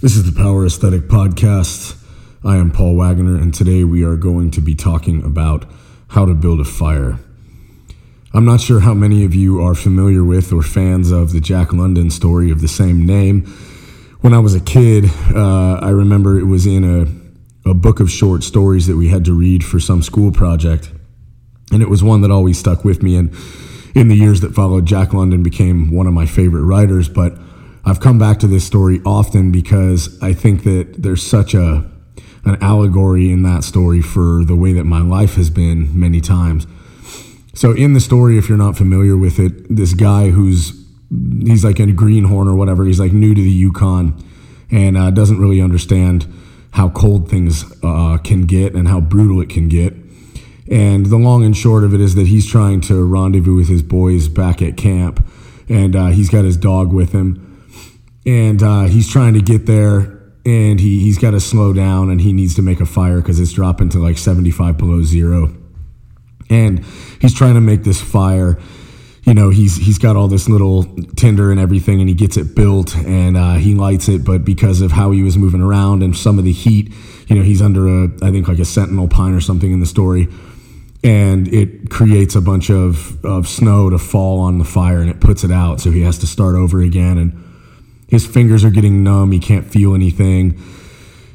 This is the Power Aesthetic Podcast. I am Paul Waggener, and today we are going to be talking about how to build a fire. I'm not sure how many of you are familiar with or fans of the Jack London story of the same name. When I was a kid, uh, I remember it was in a, a book of short stories that we had to read for some school project, and it was one that always stuck with me. And in the years that followed, Jack London became one of my favorite writers, but I've come back to this story often because I think that there's such a an allegory in that story for the way that my life has been many times. So in the story, if you're not familiar with it, this guy who's he's like a greenhorn or whatever, he's like new to the Yukon and uh, doesn't really understand how cold things uh, can get and how brutal it can get. And the long and short of it is that he's trying to rendezvous with his boys back at camp, and uh, he's got his dog with him and uh, he's trying to get there and he, he's got to slow down and he needs to make a fire because it's dropping to like 75 below zero. And he's trying to make this fire. You know he's he's got all this little tinder and everything and he gets it built and uh, he lights it but because of how he was moving around and some of the heat you know he's under a i think like a sentinel pine or something in the story. And it creates a bunch of, of snow to fall on the fire and it puts it out so he has to start over again and his fingers are getting numb. He can't feel anything.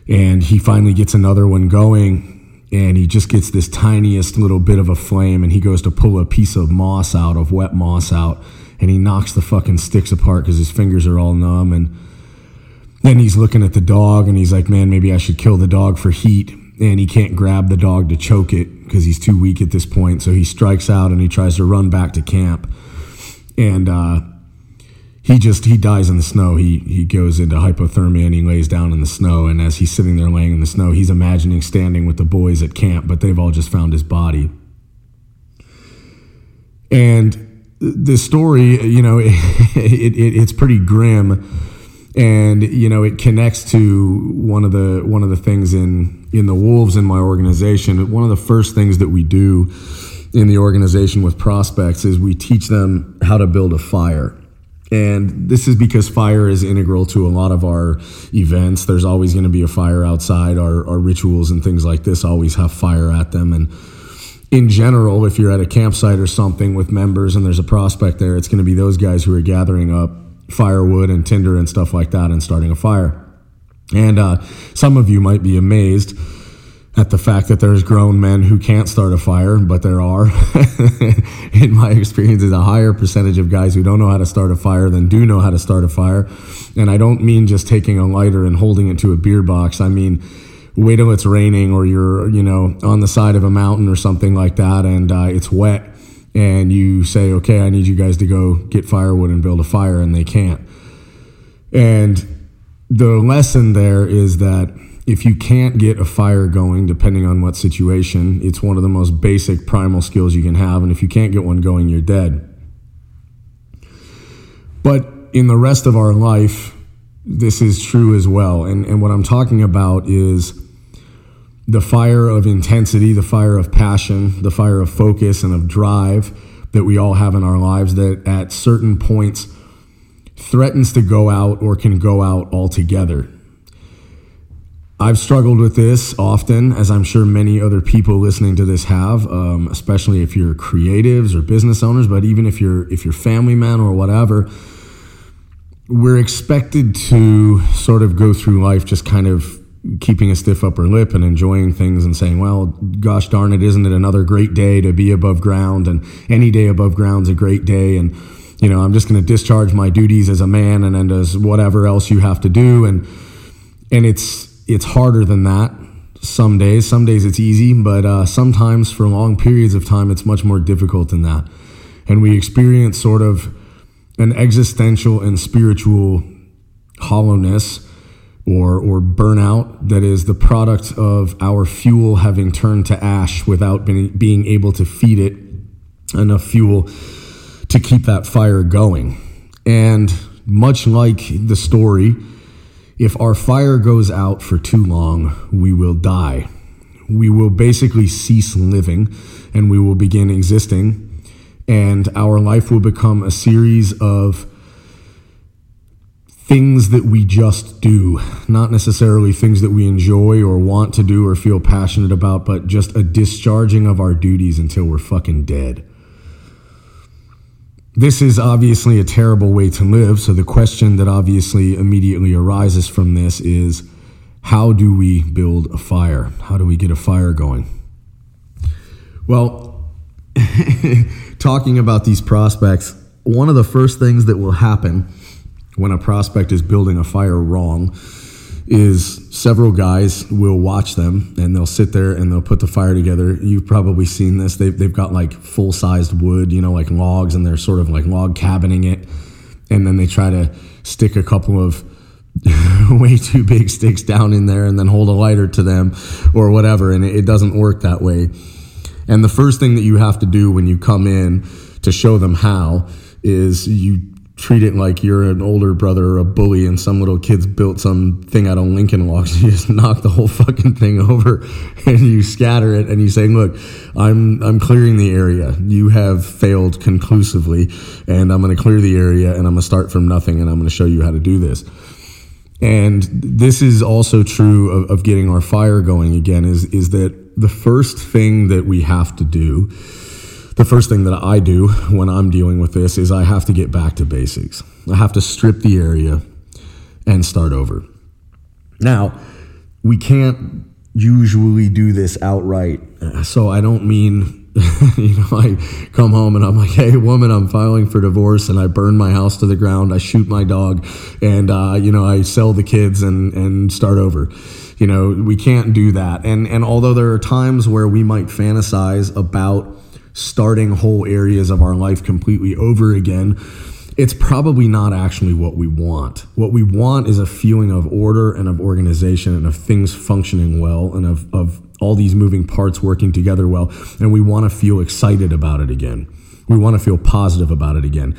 And he finally gets another one going and he just gets this tiniest little bit of a flame and he goes to pull a piece of moss out, of wet moss out, and he knocks the fucking sticks apart because his fingers are all numb. And then he's looking at the dog and he's like, man, maybe I should kill the dog for heat. And he can't grab the dog to choke it because he's too weak at this point. So he strikes out and he tries to run back to camp. And, uh, he just he dies in the snow. He he goes into hypothermia and he lays down in the snow. And as he's sitting there laying in the snow, he's imagining standing with the boys at camp, but they've all just found his body. And the story, you know, it, it, it, it's pretty grim, and you know it connects to one of the one of the things in in the wolves in my organization. One of the first things that we do in the organization with prospects is we teach them how to build a fire and this is because fire is integral to a lot of our events. There's always going to be a fire outside. Our, our rituals and things like this always have fire at them. And in general, if you're at a campsite or something with members and there's a prospect there, it's going to be those guys who are gathering up firewood and tinder and stuff like that and starting a fire. And uh, some of you might be amazed at the fact that there's grown men who can't start a fire, but there are. In my experience, is a higher percentage of guys who don't know how to start a fire than do know how to start a fire. And I don't mean just taking a lighter and holding it to a beer box. I mean, wait till it's raining or you're, you know, on the side of a mountain or something like that and uh, it's wet and you say, okay, I need you guys to go get firewood and build a fire and they can't. And the lesson there is that if you can't get a fire going, depending on what situation, it's one of the most basic primal skills you can have. And if you can't get one going, you're dead. But in the rest of our life, this is true as well. And, and what I'm talking about is the fire of intensity, the fire of passion, the fire of focus and of drive that we all have in our lives that at certain points threatens to go out or can go out altogether. I've struggled with this often, as I'm sure many other people listening to this have, um, especially if you're creatives or business owners. But even if you're if you're family men or whatever, we're expected to sort of go through life just kind of keeping a stiff upper lip and enjoying things and saying, well, gosh darn it, isn't it another great day to be above ground? And any day above ground's a great day. And, you know, I'm just going to discharge my duties as a man and, and as whatever else you have to do. And, and it's, it's harder than that some days. Some days it's easy, but uh, sometimes for long periods of time, it's much more difficult than that. And we experience sort of an existential and spiritual hollowness or, or burnout that is the product of our fuel having turned to ash without being, being able to feed it enough fuel to keep that fire going. And much like the story, if our fire goes out for too long, we will die. We will basically cease living and we will begin existing, and our life will become a series of things that we just do, not necessarily things that we enjoy or want to do or feel passionate about, but just a discharging of our duties until we're fucking dead. This is obviously a terrible way to live. So, the question that obviously immediately arises from this is how do we build a fire? How do we get a fire going? Well, talking about these prospects, one of the first things that will happen when a prospect is building a fire wrong is several guys will watch them and they'll sit there and they'll put the fire together. You've probably seen this. They've, they've got like full sized wood, you know, like logs, and they're sort of like log cabining it. And then they try to stick a couple of way too big sticks down in there and then hold a lighter to them or whatever. And it, it doesn't work that way. And the first thing that you have to do when you come in to show them how is you treat it like you're an older brother or a bully and some little kid's built something out of Lincoln logs. You just knock the whole fucking thing over and you scatter it and you say, look, I'm, I'm clearing the area. You have failed conclusively and I'm going to clear the area and I'm going to start from nothing and I'm going to show you how to do this. And this is also true of, of getting our fire going again is, is that the first thing that we have to do the first thing that I do when I'm dealing with this is I have to get back to basics. I have to strip the area and start over. Now, we can't usually do this outright. So I don't mean, you know, I come home and I'm like, hey, woman, I'm filing for divorce and I burn my house to the ground. I shoot my dog and, uh, you know, I sell the kids and, and start over. You know, we can't do that. And, and although there are times where we might fantasize about starting whole areas of our life completely over again, it's probably not actually what we want. What we want is a feeling of order and of organization and of things functioning well and of, of all these moving parts working together well. And we want to feel excited about it again. We want to feel positive about it again.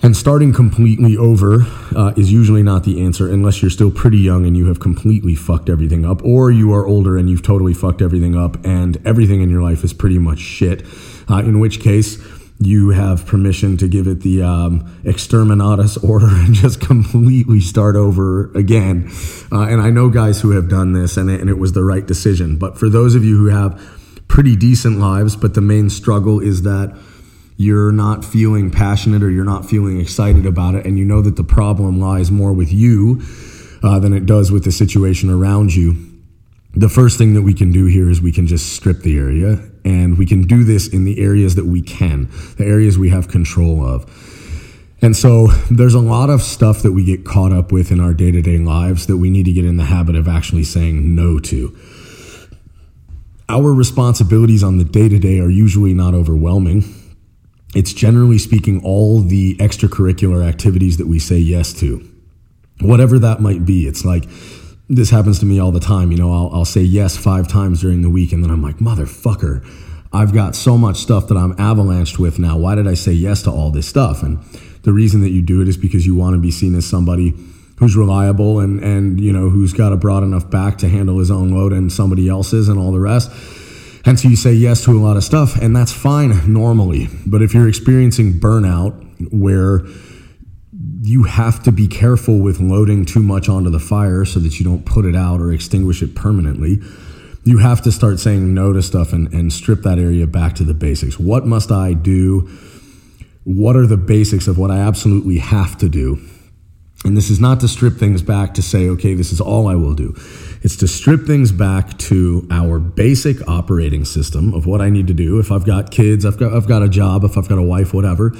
And starting completely over uh, is usually not the answer unless you're still pretty young and you have completely fucked everything up, or you are older and you've totally fucked everything up and everything in your life is pretty much shit. Uh, in which case, you have permission to give it the um, exterminatus order and just completely start over again. Uh, and I know guys who have done this, and it, and it was the right decision. But for those of you who have pretty decent lives, but the main struggle is that you're not feeling passionate or you're not feeling excited about it, and you know that the problem lies more with you uh, than it does with the situation around you. The first thing that we can do here is we can just strip the area, and we can do this in the areas that we can, the areas we have control of. And so there's a lot of stuff that we get caught up with in our day to day lives that we need to get in the habit of actually saying no to. Our responsibilities on the day to day are usually not overwhelming it's generally speaking all the extracurricular activities that we say yes to, whatever that might be. It's like, this happens to me all the time. You know, I'll, I'll say yes five times during the week, and then I'm like, motherfucker, I've got so much stuff that I'm avalanched with now. Why did I say yes to all this stuff? And the reason that you do it is because you want to be seen as somebody who's reliable and and you know who's got a broad enough back to handle his own load and somebody else's and all the rest. And so you say yes to a lot of stuff, and that's fine normally. But if you're experiencing burnout where you have to be careful with loading too much onto the fire so that you don't put it out or extinguish it permanently, you have to start saying no to stuff and, and strip that area back to the basics. What must I do? What are the basics of what I absolutely have to do? And this is not to strip things back to say, okay, this is all I will do. It's to strip things back to our basic operating system of what I need to do. If I've got kids, I've got, I've got a job, if I've got a wife, whatever.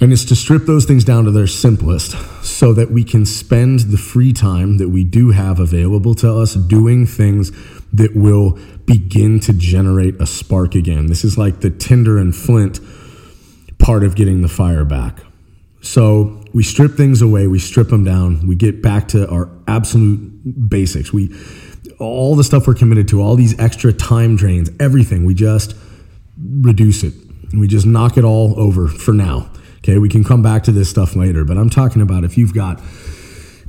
And it's to strip those things down to their simplest so that we can spend the free time that we do have available to us doing things that will begin to generate a spark again. This is like the tinder and flint part of getting the fire back. So we strip things away, we strip them down, we get back to our absolute basics. We all the stuff we're committed to, all these extra time drains, everything, we just reduce it. We just knock it all over for now. Okay, we can come back to this stuff later, but I'm talking about if you've got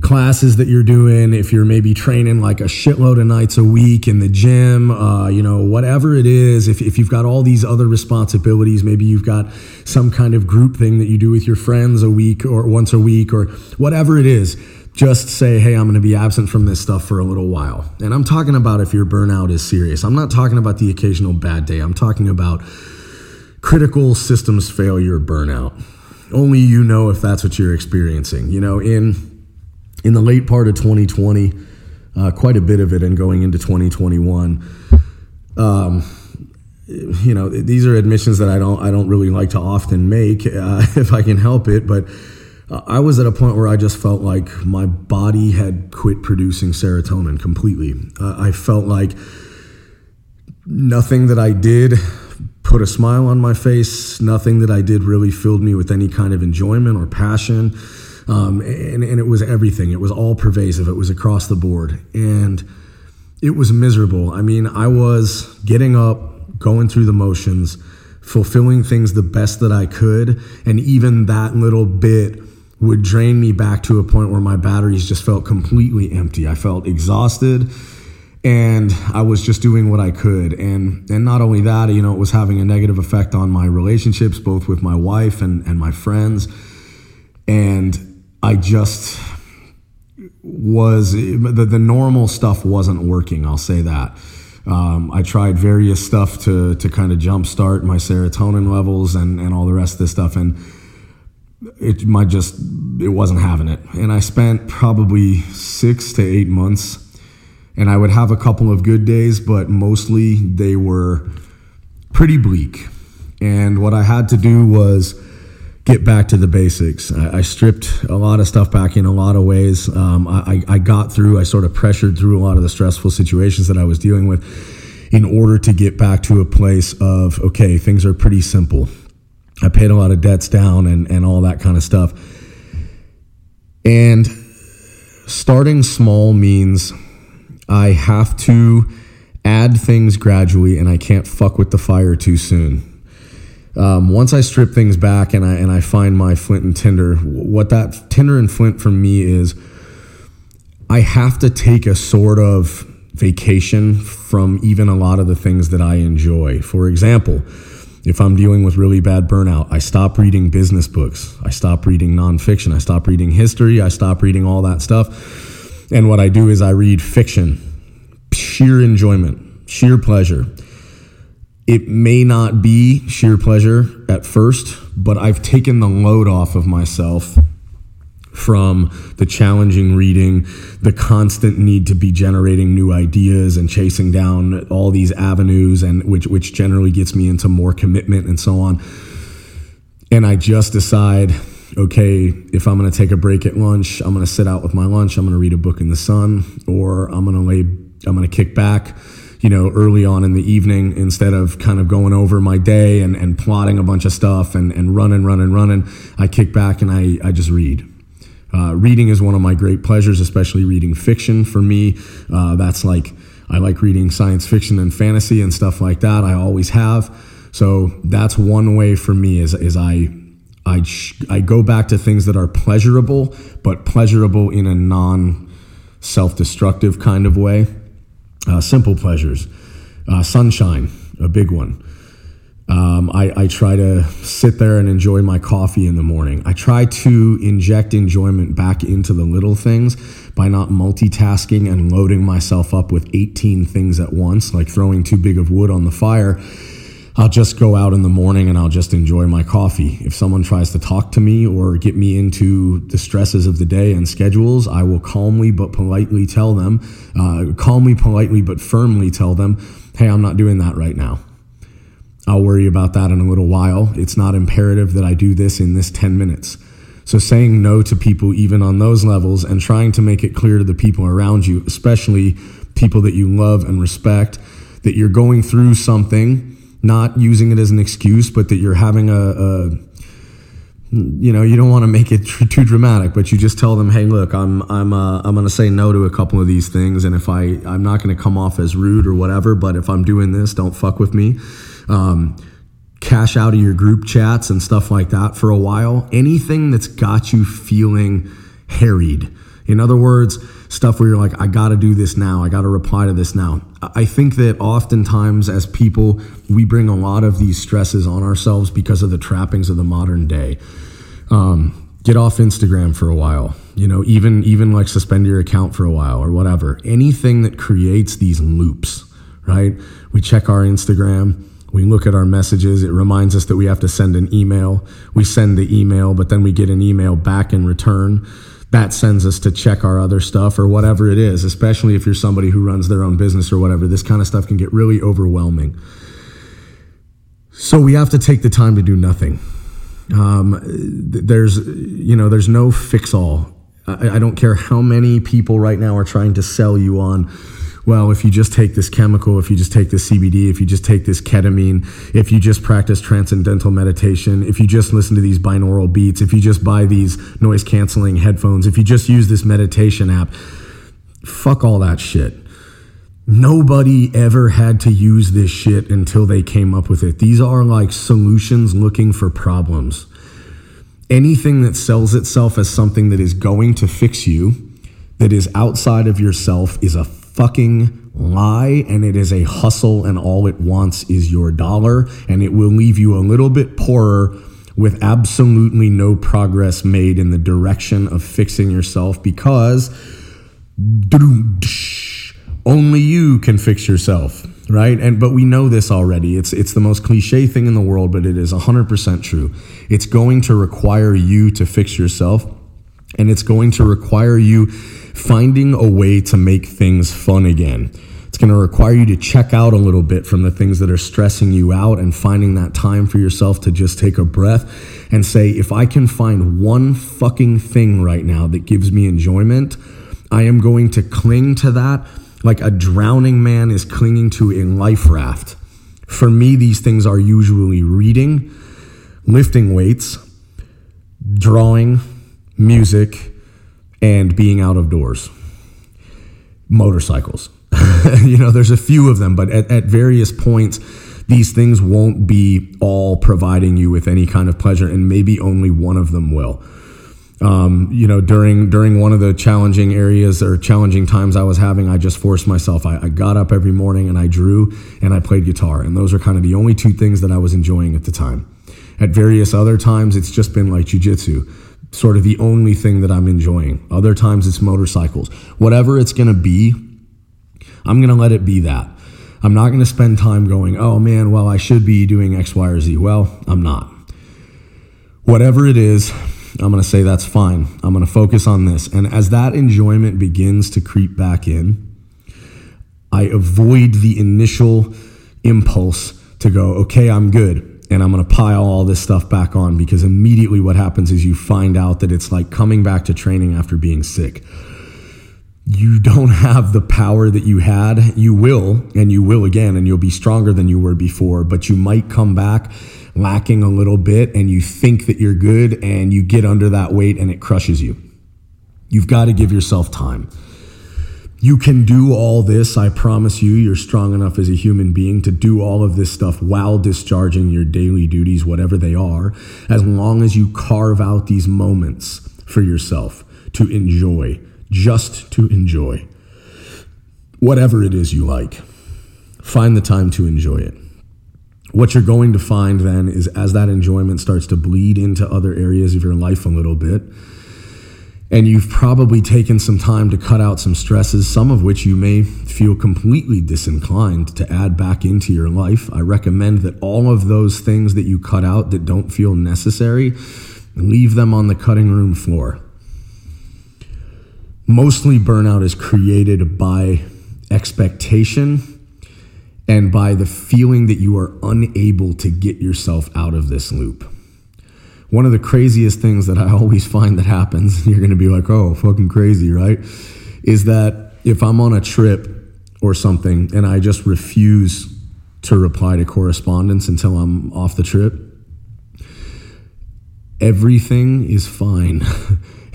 classes that you're doing, if you're maybe training like a shitload of nights a week in the gym, uh, you know, whatever it is, if, if you've got all these other responsibilities, maybe you've got some kind of group thing that you do with your friends a week or once a week or whatever it is, just say, hey, I'm going to be absent from this stuff for a little while. And I'm talking about if your burnout is serious. I'm not talking about the occasional bad day. I'm talking about critical systems failure burnout. Only you know if that's what you're experiencing. You know, in in the late part of 2020, uh, quite a bit of it, and going into 2021. Um, you know, these are admissions that I don't I don't really like to often make uh, if I can help it, but uh, I was at a point where I just felt like my body had quit producing serotonin completely. Uh, I felt like nothing that I did put a smile on my face. Nothing that I did really filled me with any kind of enjoyment or passion. Um, and, and it was everything. It was all pervasive. It was across the board. And it was miserable. I mean, I was getting up, going through the motions, fulfilling things the best that I could. And even that little bit would drain me back to a point where my batteries just felt completely empty. I felt exhausted and I was just doing what I could. And and not only that, you know, it was having a negative effect on my relationships, both with my wife and, and my friends. And I just was the, the normal stuff wasn't working. I'll say that. Um, I tried various stuff to to kind of jumpstart my serotonin levels and and all the rest of this stuff, and it my just it wasn't having it. And I spent probably six to eight months, and I would have a couple of good days, but mostly they were pretty bleak. And what I had to do was get back to the basics. I, I, stripped a lot of stuff back in a lot of ways. Um, I, I got through, I sort of pressured through a lot of the stressful situations that I was dealing with in order to get back to a place of, okay, things are pretty simple. I paid a lot of debts down and, and all that kind of stuff. And starting small means I have to add things gradually and I can't fuck with the fire too soon um, once I strip things back and I and I find my flint and tinder, what that tinder and flint for me is, I have to take a sort of vacation from even a lot of the things that I enjoy. For example, if I'm dealing with really bad burnout, I stop reading business books. I stop reading nonfiction. I stop reading history. I stop reading all that stuff. And what I do is I read fiction, sheer enjoyment, sheer pleasure. It may not be sheer pleasure at first, but I've taken the load off of myself from the challenging reading, the constant need to be generating new ideas and chasing down all these avenues and which which generally gets me into more commitment and so on. And I just decide, okay, if I'm going to take a break at lunch, I'm going to sit out with my lunch, I'm going to read a book in the sun or I'm going to lay I'm going to kick back you know, early on in the evening instead of kind of going over my day and, and plotting a bunch of stuff and, and running, running, running. I kick back and I, I just read. Uh, reading is one of my great pleasures, especially reading fiction. For me, uh, that's like, I like reading science fiction and fantasy and stuff like that. I always have. So that's one way for me is, is I, I, I go back to things that are pleasurable, but pleasurable in a non self destructive kind of way. Uh, simple pleasures. Uh, sunshine, a big one. Um, I, I, try to sit there and enjoy my coffee in the morning. I try to inject enjoyment back into the little things by not multitasking and loading myself up with 18 things at once, like throwing too big of wood on the fire I'll just go out in the morning and I'll just enjoy my coffee. If someone tries to talk to me or get me into the stresses of the day and schedules, I will calmly but politely tell them, uh, calmly, politely, but firmly tell them, hey, I'm not doing that right now. I'll worry about that in a little while. It's not imperative that I do this in this 10 minutes. So saying no to people, even on those levels, and trying to make it clear to the people around you, especially people that you love and respect, that you're going through something not using it as an excuse, but that you're having a, a you know, you don't want to make it too dramatic, but you just tell them, "Hey, look, I'm I'm uh, I'm going to say no to a couple of these things, and if I I'm not going to come off as rude or whatever, but if I'm doing this, don't fuck with me." Um, cash out of your group chats and stuff like that for a while. Anything that's got you feeling harried, In other words, stuff where you're like, I got to do this now. I got to reply to this now. I think that oftentimes as people, we bring a lot of these stresses on ourselves because of the trappings of the modern day. Um, get off Instagram for a while. You know, even even like suspend your account for a while or whatever. Anything that creates these loops, right? We check our Instagram we look at our messages. It reminds us that we have to send an email. We send the email, but then we get an email back in return. That sends us to check our other stuff or whatever it is, especially if you're somebody who runs their own business or whatever. This kind of stuff can get really overwhelming. So we have to take the time to do nothing. Um, there's, you know, there's no fix all. I, I don't care how many people right now are trying to sell you on well, if you just take this chemical, if you just take this CBD, if you just take this ketamine, if you just practice transcendental meditation, if you just listen to these binaural beats, if you just buy these noise canceling headphones, if you just use this meditation app, fuck all that shit. Nobody ever had to use this shit until they came up with it. These are like solutions looking for problems. Anything that sells itself as something that is going to fix you, that is outside of yourself, is a fucking lie and it is a hustle and all it wants is your dollar and it will leave you a little bit poorer with absolutely no progress made in the direction of fixing yourself because only you can fix yourself right? And but we know this already. It's it's the most cliche thing in the world but it is 100% true. It's going to require you to fix yourself and it's going to require you finding a way to make things fun again. It's going to require you to check out a little bit from the things that are stressing you out and finding that time for yourself to just take a breath and say, if I can find one fucking thing right now that gives me enjoyment, I am going to cling to that like a drowning man is clinging to a life raft. For me, these things are usually reading, lifting weights, drawing, music, and being out of doors. Motorcycles. you know, there's a few of them, but at, at various points, these things won't be all providing you with any kind of pleasure, and maybe only one of them will. Um, you know, during during one of the challenging areas or challenging times I was having, I just forced myself. I, I, got up every morning and I drew and I played guitar, and those are kind of the only two things that I was enjoying at the time. At various other times, it's just been like jujitsu sort of the only thing that I'm enjoying. Other times it's motorcycles. Whatever it's going to be, I'm going to let it be that. I'm not going to spend time going, oh man, well, I should be doing X, Y, or Z. Well, I'm not. Whatever it is, I'm going to say that's fine. I'm going to focus on this. And as that enjoyment begins to creep back in, I avoid the initial impulse to go, okay, I'm good and I'm going to pile all this stuff back on because immediately what happens is you find out that it's like coming back to training after being sick. You don't have the power that you had. You will, and you will again, and you'll be stronger than you were before, but you might come back lacking a little bit and you think that you're good and you get under that weight and it crushes you. You've got to give yourself time. You can do all this. I promise you, you're strong enough as a human being to do all of this stuff while discharging your daily duties, whatever they are, as long as you carve out these moments for yourself to enjoy, just to enjoy. Whatever it is you like, find the time to enjoy it. What you're going to find then is as that enjoyment starts to bleed into other areas of your life a little bit, and you've probably taken some time to cut out some stresses, some of which you may feel completely disinclined to add back into your life. I recommend that all of those things that you cut out that don't feel necessary, leave them on the cutting room floor. Mostly burnout is created by expectation and by the feeling that you are unable to get yourself out of this loop one of the craziest things that I always find that happens, you're going to be like, oh, fucking crazy, right? Is that if I'm on a trip or something and I just refuse to reply to correspondence until I'm off the trip, everything is fine.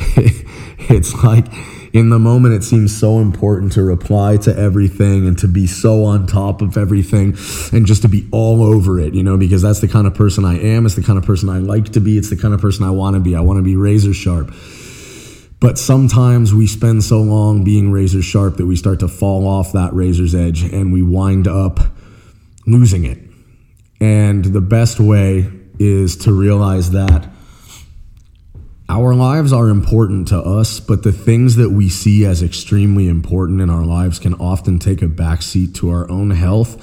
it's like, in the moment it seems so important to reply to everything and to be so on top of everything and just to be all over it you know because that's the kind of person i am. It's the kind of person i like to be. It's the kind of person i want to be. I want to be razor sharp. But sometimes we spend so long being razor sharp that we start to fall off that razor's edge and we wind up losing it. And the best way is to realize that our lives are important to us, but the things that we see as extremely important in our lives can often take a backseat to our own health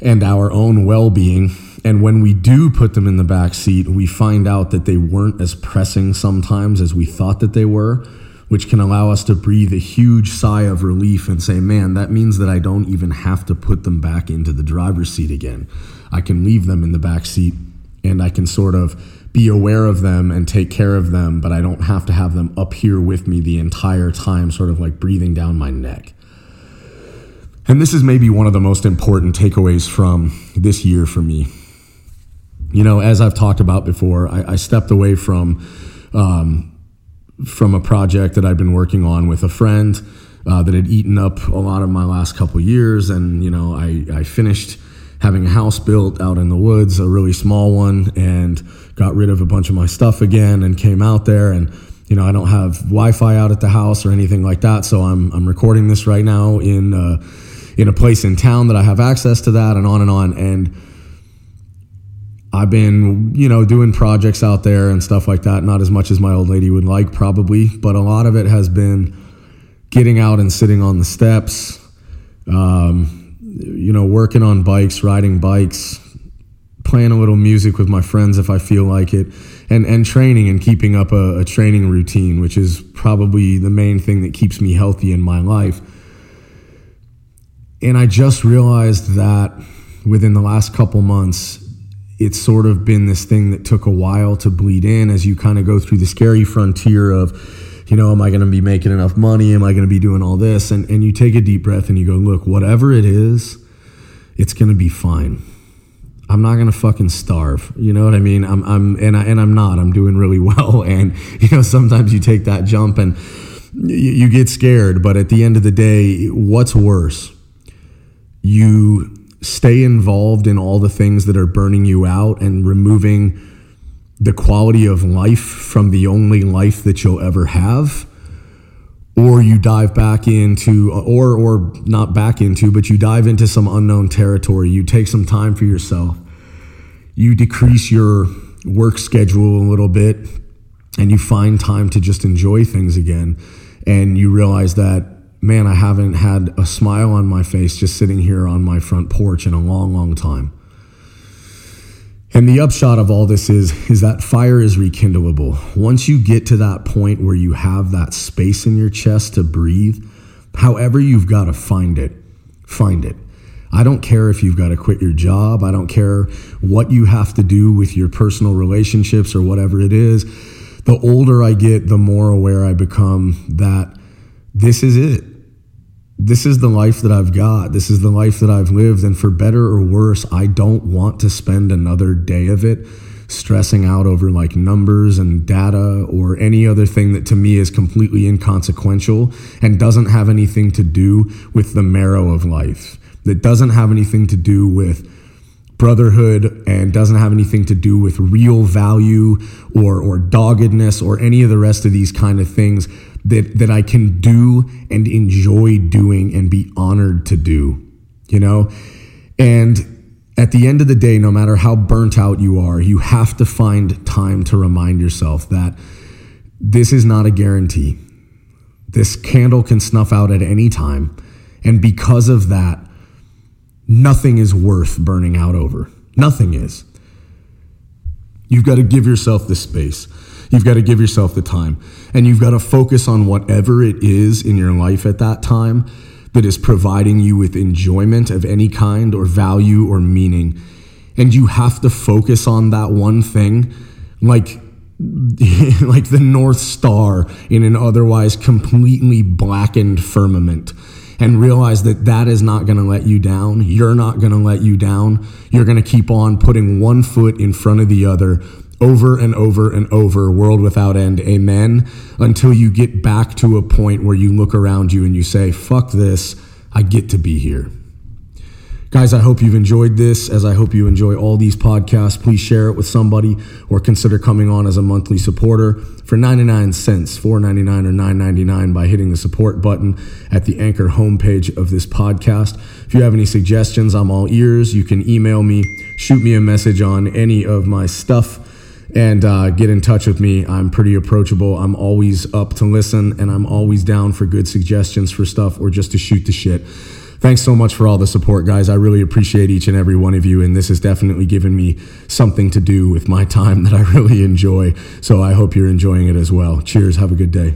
and our own well being. And when we do put them in the backseat, we find out that they weren't as pressing sometimes as we thought that they were, which can allow us to breathe a huge sigh of relief and say, man, that means that I don't even have to put them back into the driver's seat again. I can leave them in the backseat and I can sort of be aware of them and take care of them, but I don't have to have them up here with me the entire time, sort of like breathing down my neck. And this is maybe one of the most important takeaways from this year for me. You know, as I've talked about before, I, I stepped away from um, from a project that I'd been working on with a friend uh, that had eaten up a lot of my last couple years, and you know, I, I finished having a house built out in the woods, a really small one, and got rid of a bunch of my stuff again and came out there and you know, I don't have Wi-Fi out at the house or anything like that, so I'm I'm recording this right now in uh, in a place in town that I have access to that, and on and on. And I've been, you know, doing projects out there and stuff like that. Not as much as my old lady would like, probably, but a lot of it has been getting out and sitting on the steps. Um, you know, working on bikes, riding bikes, playing a little music with my friends if I feel like it, and, and training and keeping up a, a training routine, which is probably the main thing that keeps me healthy in my life. And I just realized that within the last couple months, it's sort of been this thing that took a while to bleed in as you kind of go through the scary frontier of, you know, am I going to be making enough money? Am I going to be doing all this? And, and you take a deep breath and you go, look, whatever it is, it's going to be fine. I'm not going to fucking starve. You know what I mean? I'm, I'm, and I, and I'm not, I'm doing really well. And, you know, sometimes you take that jump and you, you get scared. But at the end of the day, what's worse? You stay involved in all the things that are burning you out and removing the quality of life from the only life that you'll ever have or you dive back into or or not back into but you dive into some unknown territory. You take some time for yourself. You decrease your work schedule a little bit and you find time to just enjoy things again. And you realize that man i haven't had a smile on my face just sitting here on my front porch in a long long time and the upshot of all this is, is that fire is rekindleable. Once you get to that point where you have that space in your chest to breathe, however you've got to find it, find it. I don't care if you've got to quit your job. I don't care what you have to do with your personal relationships or whatever it is. The older I get, the more aware I become that this is it this is the life that I've got. This is the life that I've lived. And for better or worse, I don't want to spend another day of it stressing out over like numbers and data or any other thing that to me is completely inconsequential and doesn't have anything to do with the marrow of life. That doesn't have anything to do with brotherhood and doesn't have anything to do with real value or or doggedness or any of the rest of these kind of things that that I can do and enjoy doing and be honored to do, you know? And at the end of the day, no matter how burnt out you are, you have to find time to remind yourself that this is not a guarantee. This candle can snuff out at any time. And because of that, nothing is worth burning out over. Nothing is. You've got to give yourself the space. You've got to give yourself the time and you've got to focus on whatever it is in your life at that time that is providing you with enjoyment of any kind or value or meaning. And you have to focus on that one thing like like the north star in an otherwise completely blackened firmament and realize that that is not going to let you down. You're not going to let you down. You're going to keep on putting one foot in front of the other over and over and over, world without end, amen, until you get back to a point where you look around you and you say, fuck this, I get to be here. Guys, I hope you've enjoyed this as I hope you enjoy all these podcasts. Please share it with somebody or consider coming on as a monthly supporter for 99 cents, 4.99 or 9.99 by hitting the support button at the Anchor homepage of this podcast. If you have any suggestions, I'm all ears. You can email me, shoot me a message on any of my stuff and uh, get in touch with me. I'm pretty approachable. I'm always up to listen and I'm always down for good suggestions for stuff or just to shoot the shit. Thanks so much for all the support, guys. I really appreciate each and every one of you, and this has definitely given me something to do with my time that I really enjoy. So I hope you're enjoying it as well. Cheers. Have a good day.